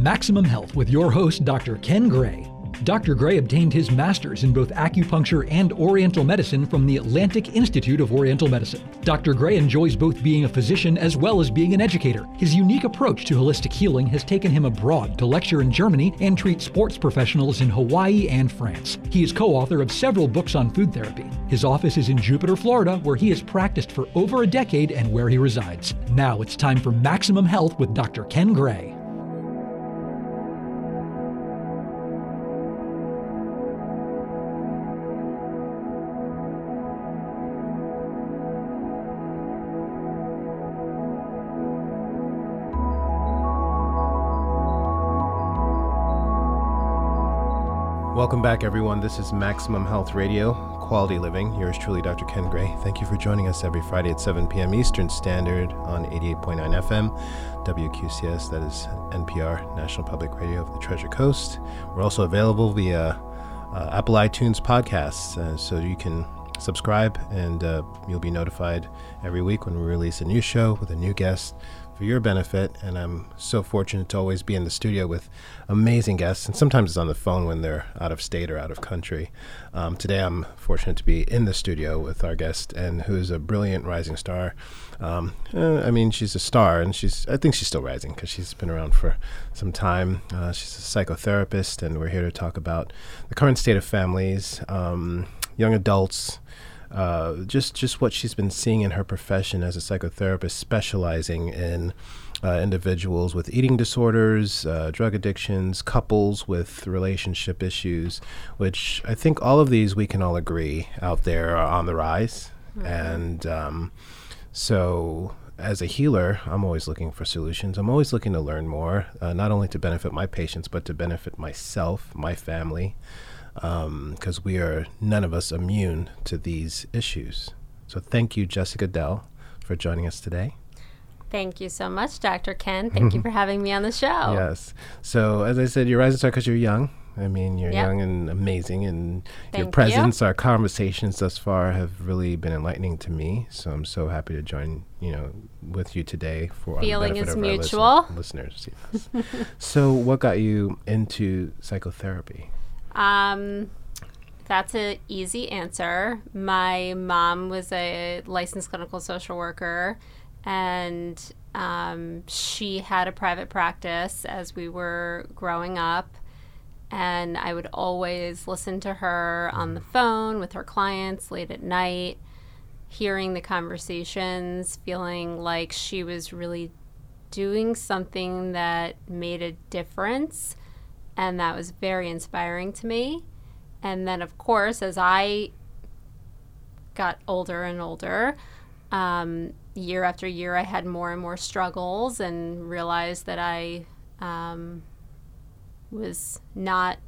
Maximum Health with your host, Dr. Ken Gray. Dr. Gray obtained his master's in both acupuncture and Oriental medicine from the Atlantic Institute of Oriental Medicine. Dr. Gray enjoys both being a physician as well as being an educator. His unique approach to holistic healing has taken him abroad to lecture in Germany and treat sports professionals in Hawaii and France. He is co author of several books on food therapy. His office is in Jupiter, Florida, where he has practiced for over a decade and where he resides. Now it's time for Maximum Health with Dr. Ken Gray. Welcome back, everyone. This is Maximum Health Radio, Quality Living. Yours truly, Dr. Ken Gray. Thank you for joining us every Friday at 7 p.m. Eastern Standard on 88.9 FM, WQCS, that is NPR, National Public Radio of the Treasure Coast. We're also available via uh, Apple iTunes podcasts, uh, so you can subscribe and uh, you'll be notified every week when we release a new show with a new guest for your benefit. And I'm so fortunate to always be in the studio with amazing guests. And sometimes it's on the phone when they're out of state or out of country. Um, today, I'm fortunate to be in the studio with our guest, and who is a brilliant rising star. Um, uh, I mean, she's a star, and she's I think she's still rising because she's been around for some time. Uh, she's a psychotherapist, and we're here to talk about the current state of families, um, young adults. Uh, just just what she's been seeing in her profession as a psychotherapist, specializing in uh, individuals with eating disorders, uh, drug addictions, couples with relationship issues, which I think all of these we can all agree out there are on the rise. Mm-hmm. And um, so, as a healer, I'm always looking for solutions. I'm always looking to learn more, uh, not only to benefit my patients, but to benefit myself, my family because um, we are none of us immune to these issues. So thank you, Jessica Dell, for joining us today. Thank you so much, Dr. Ken. Thank you for having me on the show. Yes. So, as I said, you're rising star because you're young. I mean, you're yep. young and amazing, and Thank your presence, you. our conversations thus far have really been enlightening to me. So I'm so happy to join, you know, with you today for feeling is mutual listeners. Yes. so, what got you into psychotherapy? Um, that's an easy answer. My mom was a licensed clinical social worker, and um, she had a private practice as we were growing up. And I would always listen to her on the phone with her clients late at night, hearing the conversations, feeling like she was really doing something that made a difference and that was very inspiring to me. And then, of course, as I got older and older, um, year after year, I had more and more struggles and realized that I um, was not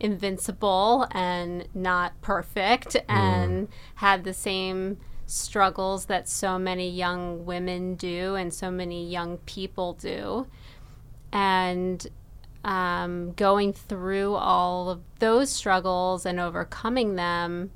invincible and not perfect mm. and had the same struggles that so many young women do and so many young people do. And um, going through all of those struggles and overcoming them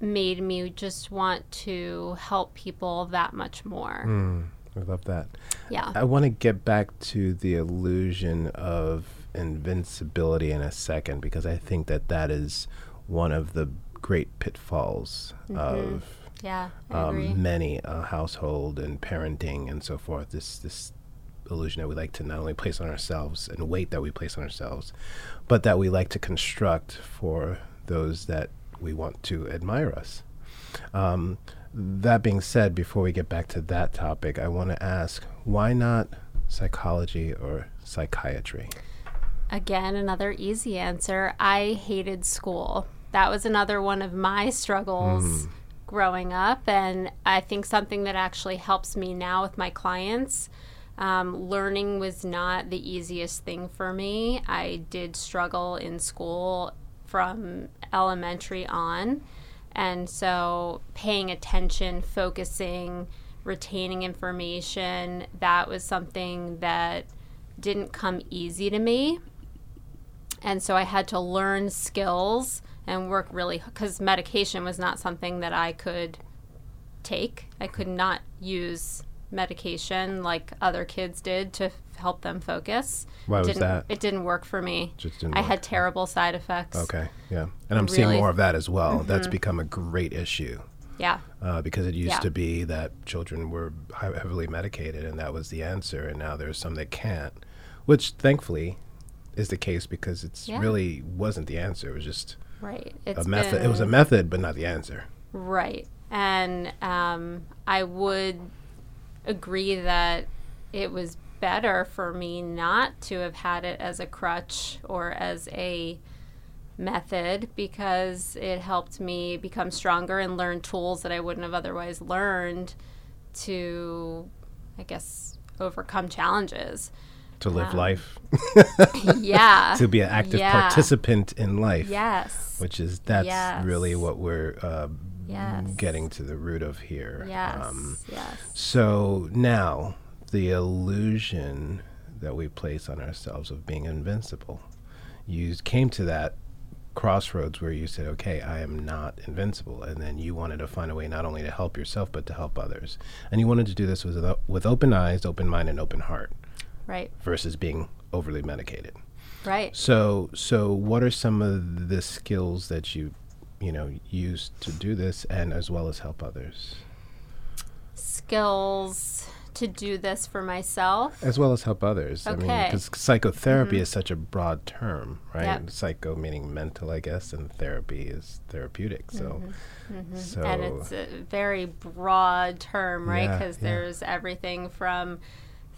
made me just want to help people that much more. Mm, I love that. Yeah. I want to get back to the illusion of invincibility in a second because I think that that is one of the great pitfalls mm-hmm. of yeah, um, many a household and parenting and so forth. This this illusion that we like to not only place on ourselves and weight that we place on ourselves, but that we like to construct for those that we want to admire us. Um, that being said, before we get back to that topic, I want to ask why not psychology or psychiatry? Again, another easy answer. I hated school. That was another one of my struggles mm. growing up. And I think something that actually helps me now with my clients um, learning was not the easiest thing for me. I did struggle in school from elementary on. And so paying attention, focusing, retaining information, that was something that didn't come easy to me. And so I had to learn skills and work really because medication was not something that I could take. I could not use medication like other kids did to f- help them focus. Why was didn't, that? It didn't work for me. Just didn't I work. had terrible side effects. Okay, yeah. And I'm seeing more of that as well. That's become a great issue Yeah. uh, because it used Yeah. to be that children were heavily medicated and that was the answer, and now there's some that can't, which thankfully is the case because it's Yeah. really wasn't the answer. It was just Right. It's a method. It was a method, but not the answer. Right. And um, I would agree that it was better for me not to have had it as a crutch or as a method because it helped me become stronger and learn tools that I wouldn't have otherwise learned to, I guess, overcome challenges. To live Um, life, yeah. to be an active Yeah. participant in life, Yes. which is that's Yes. really what we're uh, Yes. getting to the root of here. Yes. Um, yes. So now, the illusion that we place on ourselves of being invincible. You came to that crossroads where you said, okay, I am not invincible. And then you wanted to find a way not only to help yourself, but to help others. And you wanted to do this with, with open eyes, open mind, and open heart Right. versus being overly medicated. Right. So, so what are some of the skills that you, you know, use to do this, and as well as help others, Skills to do this for myself. as well as help others? I mean, Okay. Mm-hmm. because psychotherapy is such a broad term, right? Yep. Psycho meaning mental, I guess, and therapy is therapeutic. So, so Mm-hmm. and it's a very broad term, right? Yeah, Because yeah. there's everything from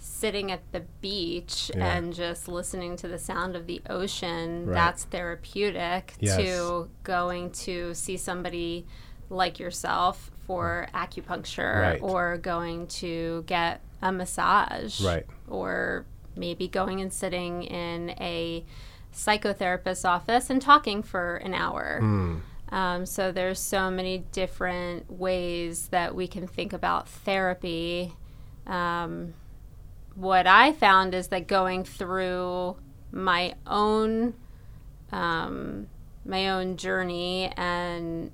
sitting at the beach Yeah. and just listening to the sound of the ocean, Right. that's therapeutic, Yes. to going to see somebody like yourself for acupuncture Right. or going to get a massage Right. or maybe going and sitting in a psychotherapist's office and talking for an hour. Hmm. Um, so there's so many different ways that we can think about therapy. Um, what I found is that going through my own um, my own journey and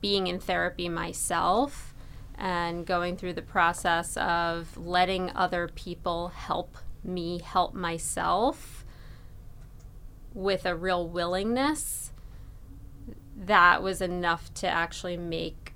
being in therapy myself and going through the process of letting other people help me help myself with a real willingness that was enough to actually make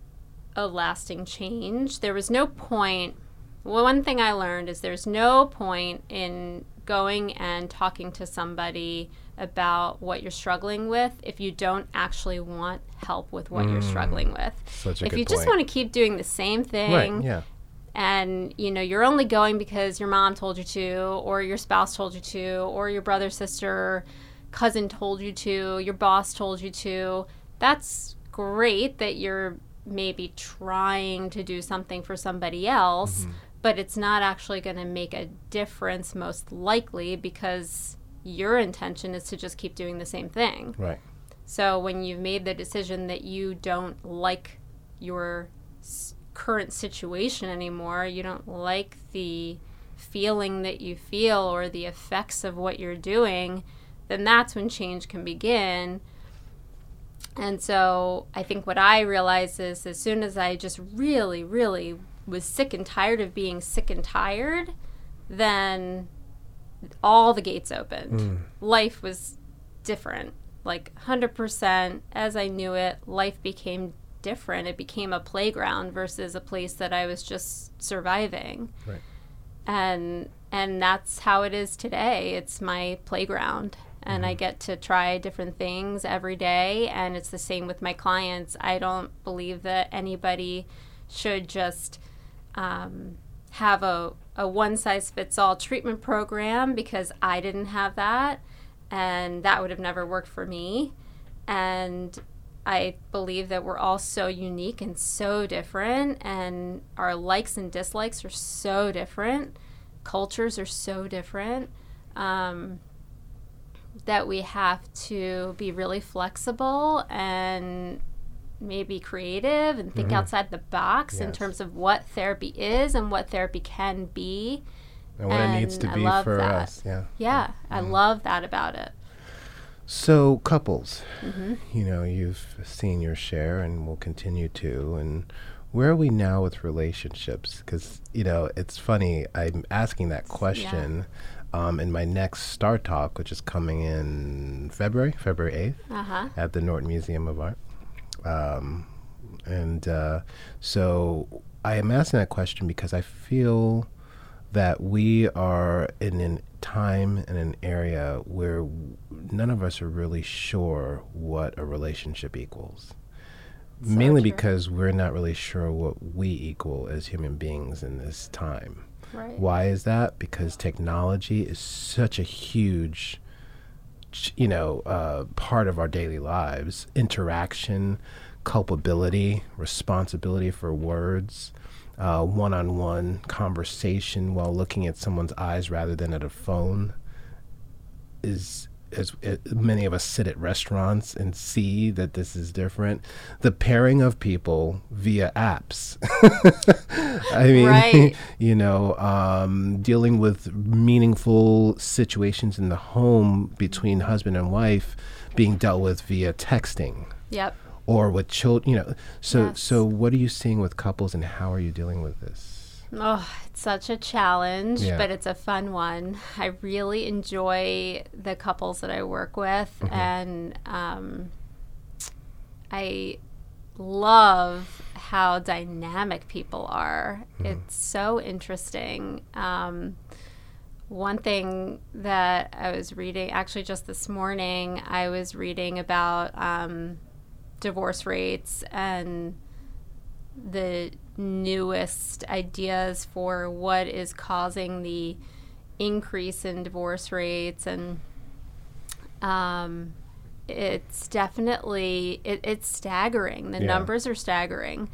a lasting change. There was no point. Well, one thing I learned is there's no point in going and talking to somebody about what you're struggling with if you don't actually want help with what you're mm. struggling with. such a if you just want to keep doing the same thing, right, yeah, and you know you're only going because your mom told you to or your spouse told you to or your brother sister cousin told you to your boss told you to that's great that you're maybe trying to do something for somebody else mm-hmm. But it's not actually going to make a difference most likely because your intention is to just keep doing the same thing right, so when you've made the decision that you don't like your s- current situation anymore, you don't like the feeling that you feel or the effects of what you're doing, then that's when change can begin. And so I think what I realized is as soon as I just really, really was sick and tired of being sick and tired, then all the gates opened. Hmm. Life was different. Like 100% as I knew it, life became different. It became a playground versus a place that I was just surviving. Right. And and that's how it is today. It's my playground and I mm-hmm. get to try different things every day and it's the same with my clients. I don't believe that anybody should just um, have a, a one size fits all treatment program because I didn't have that and that would have never worked for me. And I believe that we're all so unique and so different, and our likes and dislikes are so different, cultures are so different. Um, that we have to be really flexible and maybe creative and think outside the box in terms of what therapy is and what therapy can be. and what it needs to I be for that. us, yeah. Yeah, I love that about it. So couples, Mm-hmm. you know, you've seen your share and will continue to. And where are we now with relationships? Because you know, it's funny. I'm asking that question um, in my next Star Talk, which is coming in February, February eighth, Uh-huh. at the Norton Museum of Art. Um, and uh, so I am asking that question because I feel that we are in a time and an area where none of us are really sure what a relationship equals. Mainly true. because we're not really sure what we equal as human beings in this time. Right. Why is that? Because technology is such a huge, you know, uh, part of our daily lives. Interaction, culpability, responsibility for words, uh, one-on-one conversation while looking at someone's eyes rather than at a phone is as uh, many of us sit at restaurants and see that this is different the pairing of people via apps i mean Right. you know um, dealing with meaningful situations in the home between husband and wife being dealt with via texting Yep. or with children you know so Yes. so what are you seeing with couples and how are you dealing with this Oh, it's such a challenge, Yeah. but it's a fun one. I really enjoy the couples that I work with, Mm-hmm. and um, I love how dynamic people are. Mm-hmm. It's so interesting. Um, one thing that I was reading, actually, just this morning, I was reading about um, divorce rates and the newest ideas for what is causing the increase in divorce rates and um, it's definitely it, it's staggering the Yeah. numbers are staggering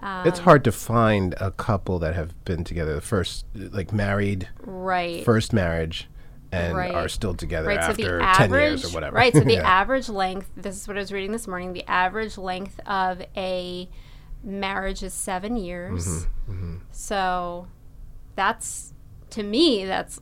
um, it's hard to find a couple that have been together the first like married right first marriage and Right. are still together right so after the 10 average years or whatever right so the Yeah. average length this is what i was reading this morning the average length of a marriage is seven years. Mm-hmm, so that's to me that's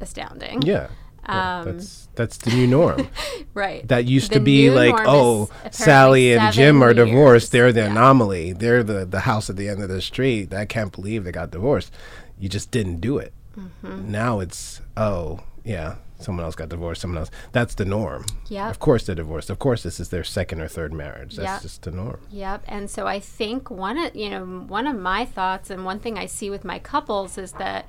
astounding. Yeah, Yeah, Um, that's that's the new norm. Right. That used The to be like oh sally and jim are divorced. Years. they're the Yeah. anomaly. They're the the house at the end of the street. I can't believe they got divorced. You just didn't do it. Mm-hmm. now it's oh yeah someone else got divorced someone else that's the norm Yep. of course they're divorced of course this is their second or third marriage that's Yep. just the norm Yep. And so I think one of you know one of my thoughts and one thing I see with my couples is that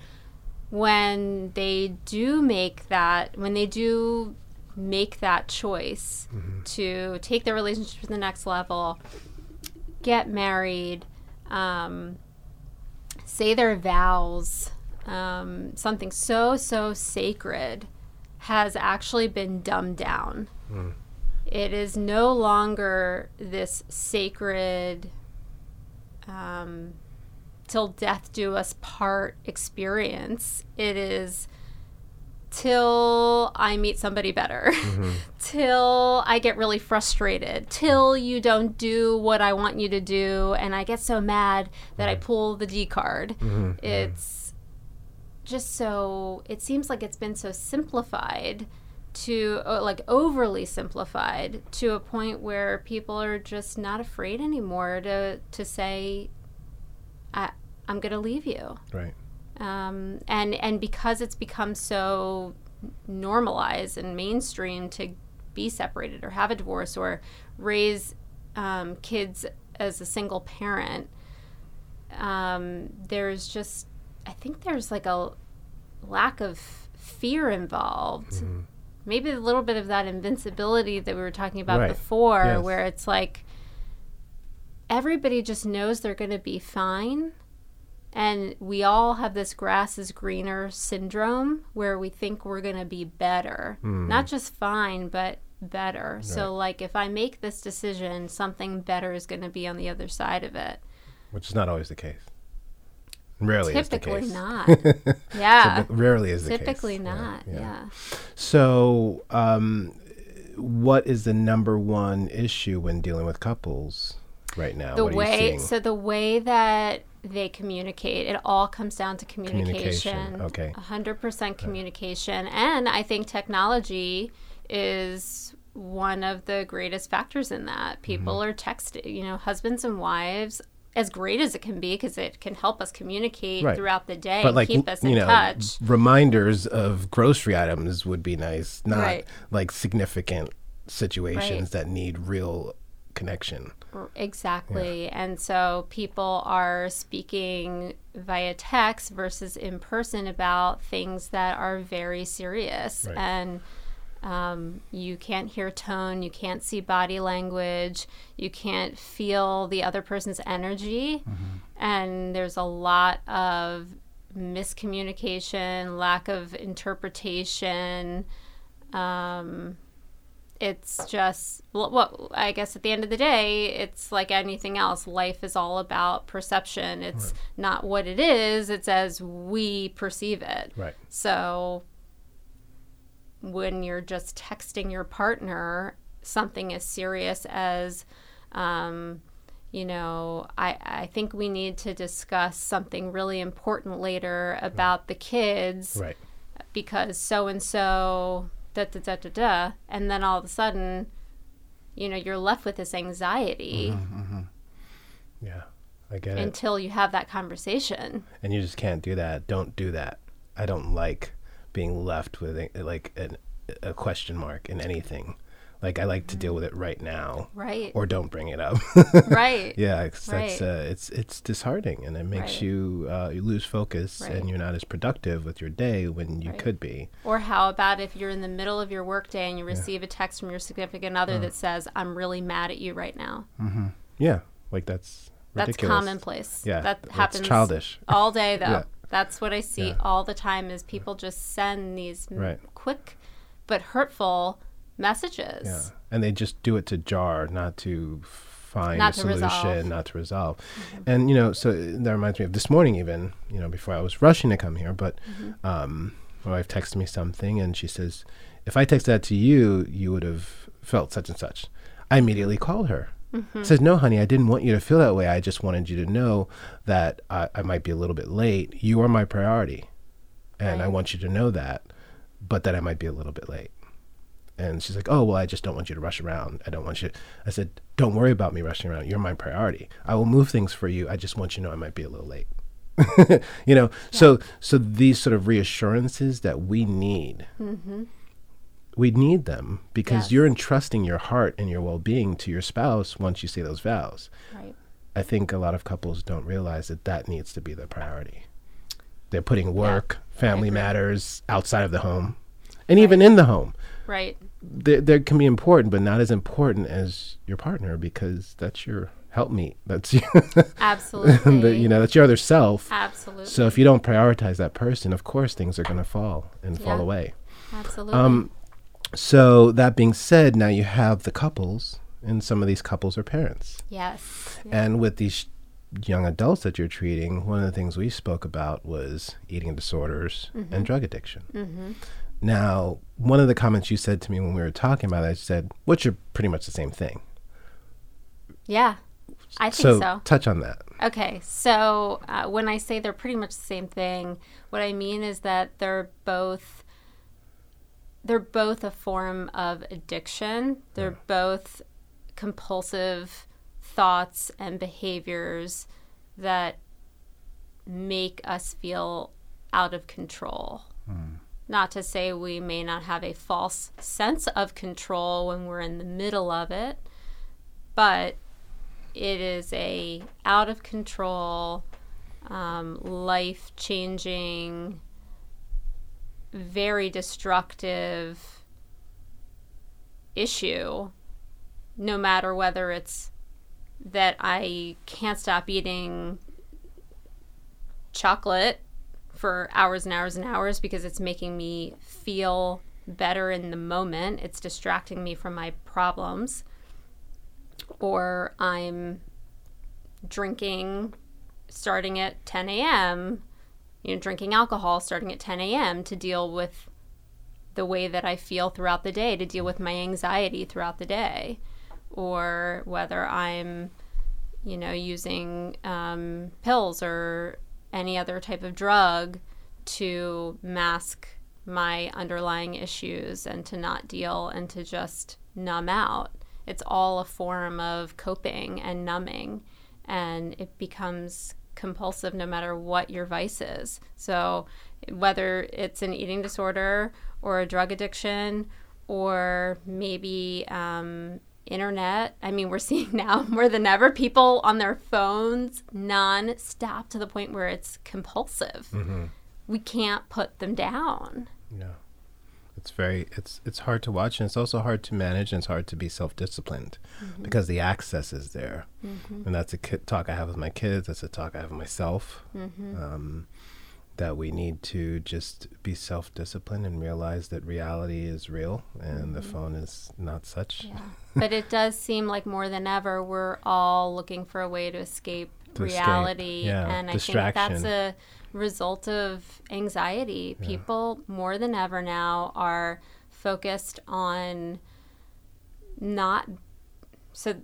when they do make that when they do make that choice to take their relationship to the next level, get married, um, say their vows, um, something so so sacred has actually been dumbed down. Hmm. It is no longer this sacred, um, till death do us part experience. It is till I meet somebody better, mm-hmm. till I get really frustrated, till you don't do what I want you to do, and I get so mad that I mm-hmm. pull the D card. Mm-hmm. It's just so, it seems like it's been so simplified to uh, like overly simplified to a point where people are just not afraid anymore to to say I I'm going to leave you. Right. Um, and and because it's become so normalized and mainstream to be separated or have a divorce or raise um, kids as a single parent, um, there's just I think there's like a lack of fear involved. Mm-hmm. Maybe a little bit of that invincibility that we were talking about Right. before, Yes. where it's like everybody just knows they're going to be fine and we all have this grass is greener syndrome where we think we're going to be better. Mm-hmm. Not just fine, but better. So, like, if I make this decision, something better is going to be on the other side of it. which is not always the case rarely Typically is the case not. yeah. But rarely is the case Typically Yeah, not. Yeah. So, um, what is the number one issue when dealing with couples right now? The what way, so the way that they communicate, it all comes down to communication. Communication, okay. 100% communication. And I think technology is one of the greatest factors in that. People Mm-hmm. are texting, you know, husbands and wives as great as it can be because it can help us communicate Right. throughout the day but and like keep us in you know touch. reminders of grocery items would be nice not Right. like significant situations Right. that need real connection Exactly. And so people are speaking via text versus in person about things that are very serious. And um, you can't hear tone, you can't see body language, you can't feel the other person's energy. And there's a lot of miscommunication, lack of interpretation. Um, it's just well, what I guess at the end of the day, it's like anything else. Life is all about perception. It's not what it is; it's as we perceive it. right So when you're just texting your partner something as serious as, um, you know, I, I think we need to discuss something really important later about the kids right. because so and so da da da da da and then all of a sudden you know you're left with this anxiety yeah i get it. until you have that conversation. And you just can't do that. Don't do that. I don't like being left with a, like an, a question mark in anything like i like to deal with it right now right or don't bring it up right yeah it's, that's uh, it's it's disheartening and it makes Right. you uh, you lose focus Right. and you're not as productive with your day when you Right. could be or how about if you're in the middle of your workday and you receive a text from your significant other Uh. that says i'm really mad at you right now Mm-hmm. yeah like that's that's commonplace Yeah, that happens childish. all day though Yeah. That's what i see Yeah. all the time is people just send these Right. quick but hurtful messages Yeah, and they just do it to jar, not to find Not a resolve. solution, not to resolve. And you know, so that reminds me of this morning, even you know, before I was rushing to come here, but um, my wife texted me something, and she says, "If I texted that to you, you would have felt such and such." I immediately called her. Mm-hmm. I said, "No, honey, I didn't want you to feel that way. I just wanted you to know that I, I might be a little bit late. You are my priority, and I want you to know that, but that I might be a little bit late." And she's like, "Oh, well, I just don't want you to rush around. I don't want you." I said, "Don't worry about me rushing around. You're my priority. I will move things for you. I just want you to know I might be a little late." you know, so so these sort of reassurances that we need, mm-hmm. We need them because Yes. you're entrusting your heart and your well-being to your spouse once you say those vows. right I think a lot of couples don't realize that that needs to be their priority. They're putting work, family matters outside of the home, and even in the home right they, they can be important, but not as important as your partner because that's your helpmeet. That's your, absolutely the, you know, that's your other self. absolutely So if you don't prioritize that person, of course things are going to fall and fall away. absolutely Um, so that being said, now you have the couples, and some of these couples are parents. yes And with these young adults that you're treating, one of the things we spoke about was eating disorders Mm-hmm. and drug addiction. Now, one of the comments you said to me when we were talking about it, I said, which are pretty much the same thing. yeah i think So, so touch on that. Okay, so uh, when I say they're pretty much the same thing, what I mean is that they're both they're both a form of addiction. They're both compulsive thoughts and behaviors that make us feel out of control. Not to say we may not have a false sense of control when we're in the middle of it, but it is a out of control um, life changing very destructive issue no matter whether it's that i can't stop eating chocolate for hours and hours and hours because it's making me feel better in the moment it's distracting me from my problems or I'm drinking starting at 10 a.m., you know, drinking alcohol starting at 10 a.m. to deal with the way that I feel throughout the day, to deal with my anxiety throughout the day, or whether I'm, you know, using um, pills or any other type of drug to mask my underlying issues and to not deal and to just numb out. It's all a form of coping and numbing. and it becomes compulsive no matter what your vice is. So, whether it's an eating disorder or a drug addiction or maybe um, internet. I mean, we're seeing now more than ever people on their phones non-stop to the point where it's compulsive. Mm-hmm. We can't put them down. Yeah. It's very it's it's hard to watch and it's also hard to manage and it's hard to be self-disciplined Mm-hmm. because the access is there. And that's a ki- talk I have with my kids, that's a talk I have with myself. Mm-hmm. Um, that we need to just be self-disciplined and realize that reality is real and the phone is not such. Mm-hmm. Yeah. but it does seem like more than ever we're all looking for a way to escape To escape, reality yeah, and I think that's distraction. a result of anxiety. People more than ever now are focused on not so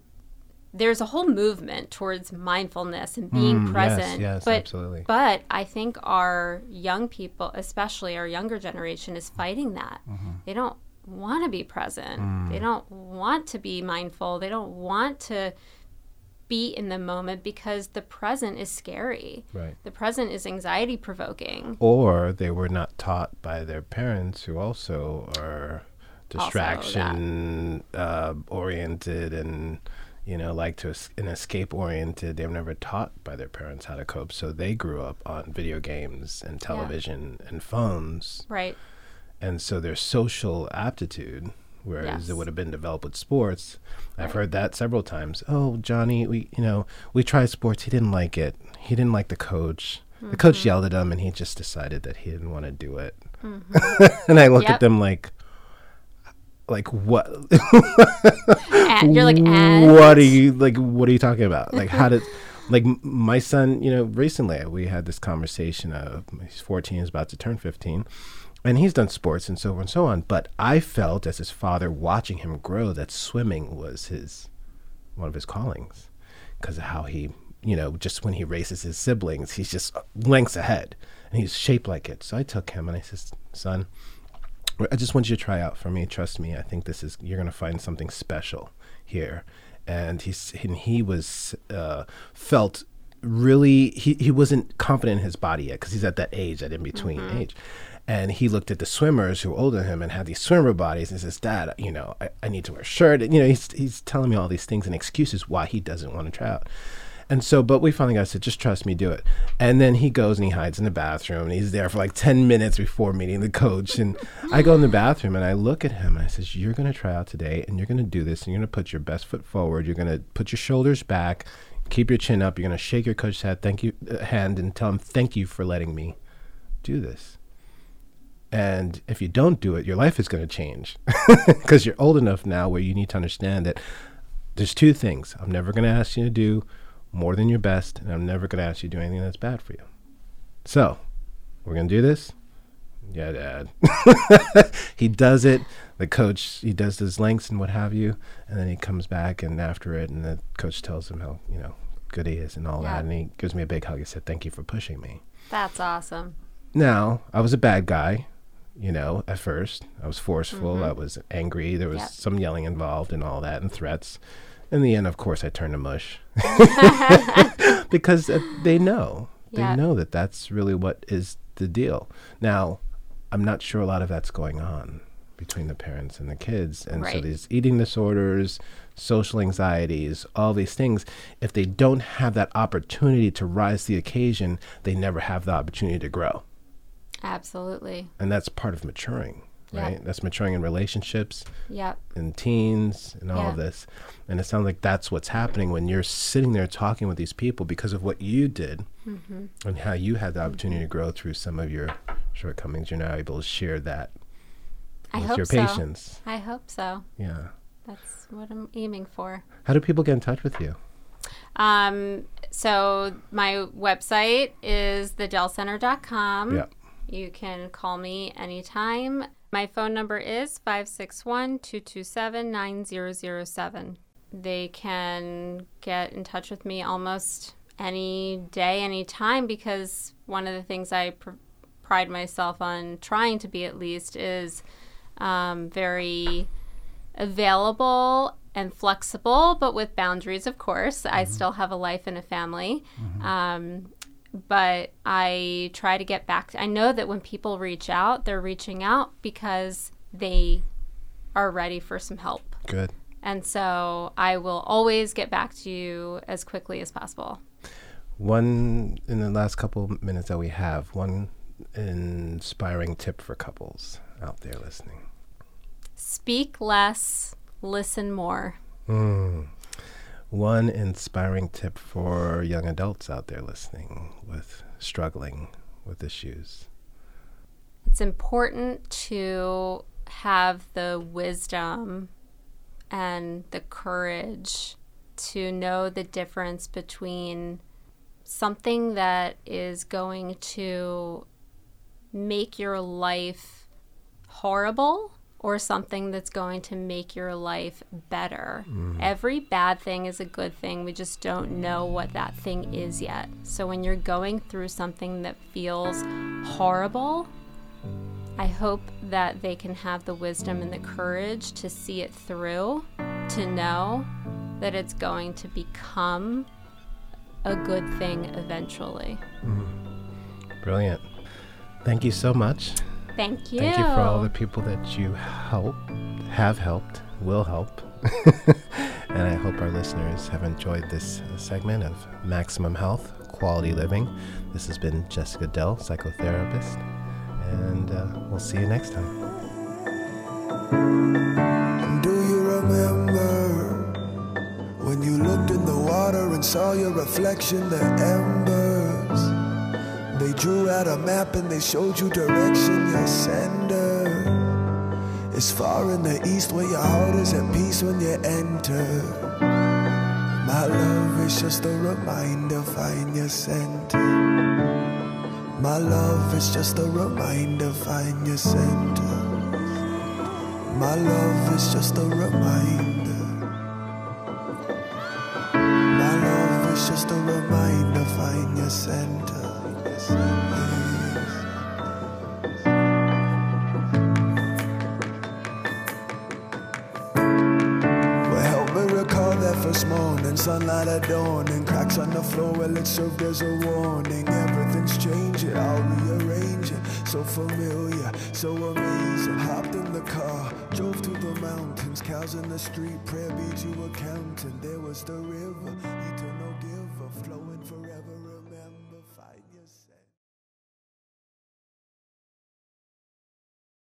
there's a whole movement towards mindfulness and being Mm, yes, present. yes, but, absolutely. But I think our young people, especially our younger generation, is fighting that. Mm-hmm. They don't want to be present. Mm. They don't want to be mindful. They don't want to be in the moment because the present is scary. Right. The present is anxiety provoking. Or they were not taught by their parents who also are distraction uh, oriented and you know like to es- and escape oriented they were never taught by their parents how to cope so they grew up on video games and television and phones Right. and so their social aptitude whereas Yes. it would have been developed with sports i've Right. heard that several times oh johnny we you know we tried sports he didn't like it he didn't like the coach the coach Mm-hmm. yelled at him and he just decided that he didn't want to do it and i look Mm-hmm. Yep. at them like like what And you're like, and what are you like what are you talking about like how did like my son you know recently we had this conversation of he's 14 he's about to turn 15 and he's done sports and so on and so on but i felt as his father watching him grow that swimming was his one of his callings because of how he you know just when he races his siblings he's just lengths ahead and he's shaped like it so i took him and i said son I just want you to try out for me. Trust me. I think this is you're gonna find something special here. And he's and he was uh, felt really he, he wasn't confident in his body yet because he's at that age, that in between age. And he looked at the swimmers who were older than him and had these swimmer bodies and says, Dad, you know, I, I need to wear a shirt. And, you know, he's, he's telling me all these things and excuses why he doesn't want to try out. And so, but we finally got said, just trust me, do it. And then he goes and he hides in the bathroom and he's there for like 10 minutes before meeting the coach. And I go in the bathroom and I look at him and I says, you're going to try out today and you're going to do this and you're going to put your best foot forward. You're going to put your shoulders back, keep your chin up. You're going to shake your coach's hand, thank you, uh, hand and tell him, thank you for letting me do this. And if you don't do it, your life is going to change because you're old enough now where you need to understand that there's two things. I'm never going to ask you to do more than your best, and I'm never going to ask you to do anything that's bad for you. So, we're going to do this? Yeah, Dad. he does it. The coach, he does his lengths and what have you, and then he comes back and after it, and the coach tells him how, you know, good he is and all Yeah. that, and he gives me a big hug. He said, Thank you for pushing me. That's awesome. Now, I was a bad guy, you know, at first. I was forceful, I was angry, there was Yep. some yelling involved and all that and threats. In the end, of course, I turned to mush. because uh, they know. They Yeah. know that that's really what is the deal. Now, I'm not sure a lot of that's going on between the parents and the kids. And so these eating disorders, social anxieties, all these things, if they don't have that opportunity to rise to the occasion, they never have the opportunity to grow Absolutely. and that's part of maturing Yeah. right that's maturing in relationships Yep. in teens and all of this and it sounds like that's what's happening when you're sitting there talking with these people because of what you did Mm-hmm. and how you had the opportunity to grow through some of your shortcomings you're now able to share that I with hope your so. patients I hope so. yeah That's what I'm aiming for. how do people get in touch with you Um, so my website is thedelcenter.com. yeah You can call me anytime. My phone number is 561 227 9007. They can get in touch with me almost any day, any time, because one of the things I pr- pride myself on trying to be at least is um, very available and flexible, but with boundaries, of course. Mm-hmm. I still have a life and a family. Mm-hmm. Um, but I try to get back. To, I know that when people reach out, they're reaching out because they are ready for some help. Good. And so I will always get back to you as quickly as possible. One, in the last couple minutes that we have, one inspiring tip for couples out there listening? Speak less, listen more. Mm. One inspiring tip for young adults out there listening with struggling with issues. It's important to have the wisdom and the courage to know the difference between something that is going to make your life horrible or something that's going to make your life better. Mm. Every bad thing is a good thing. We just don't know what that thing is yet. So when you're going through something that feels horrible, I hope that they can have the wisdom and the courage to see it through, to know that it's going to become a good thing eventually. Mm. Brilliant. Thank you so much. Thank you. Thank you for all the people that you help, have helped, will help. and I hope our listeners have enjoyed this segment of Maximum Health, Quality Living. This has been Jessica Dell, psychotherapist, and uh, we'll see you next time. Do you remember when you looked in the water and saw your reflection, the embers? They drew out a map and they showed you direction, your sender. It's uh, far in the east where your heart is at peace when you enter. My love is just a reminder, find your center. My love is just a reminder, find your center. My love is just a reminder. My love is just a reminder, find your center. First morning, sunlight at dawn, and cracks on the floor. Well, it served as a warning. Everything's changing, I'll rearrange it. So familiar, so amazing. Hopped in the car, drove to the mountains, cows in the street, prayer beads you were counting. There was the river.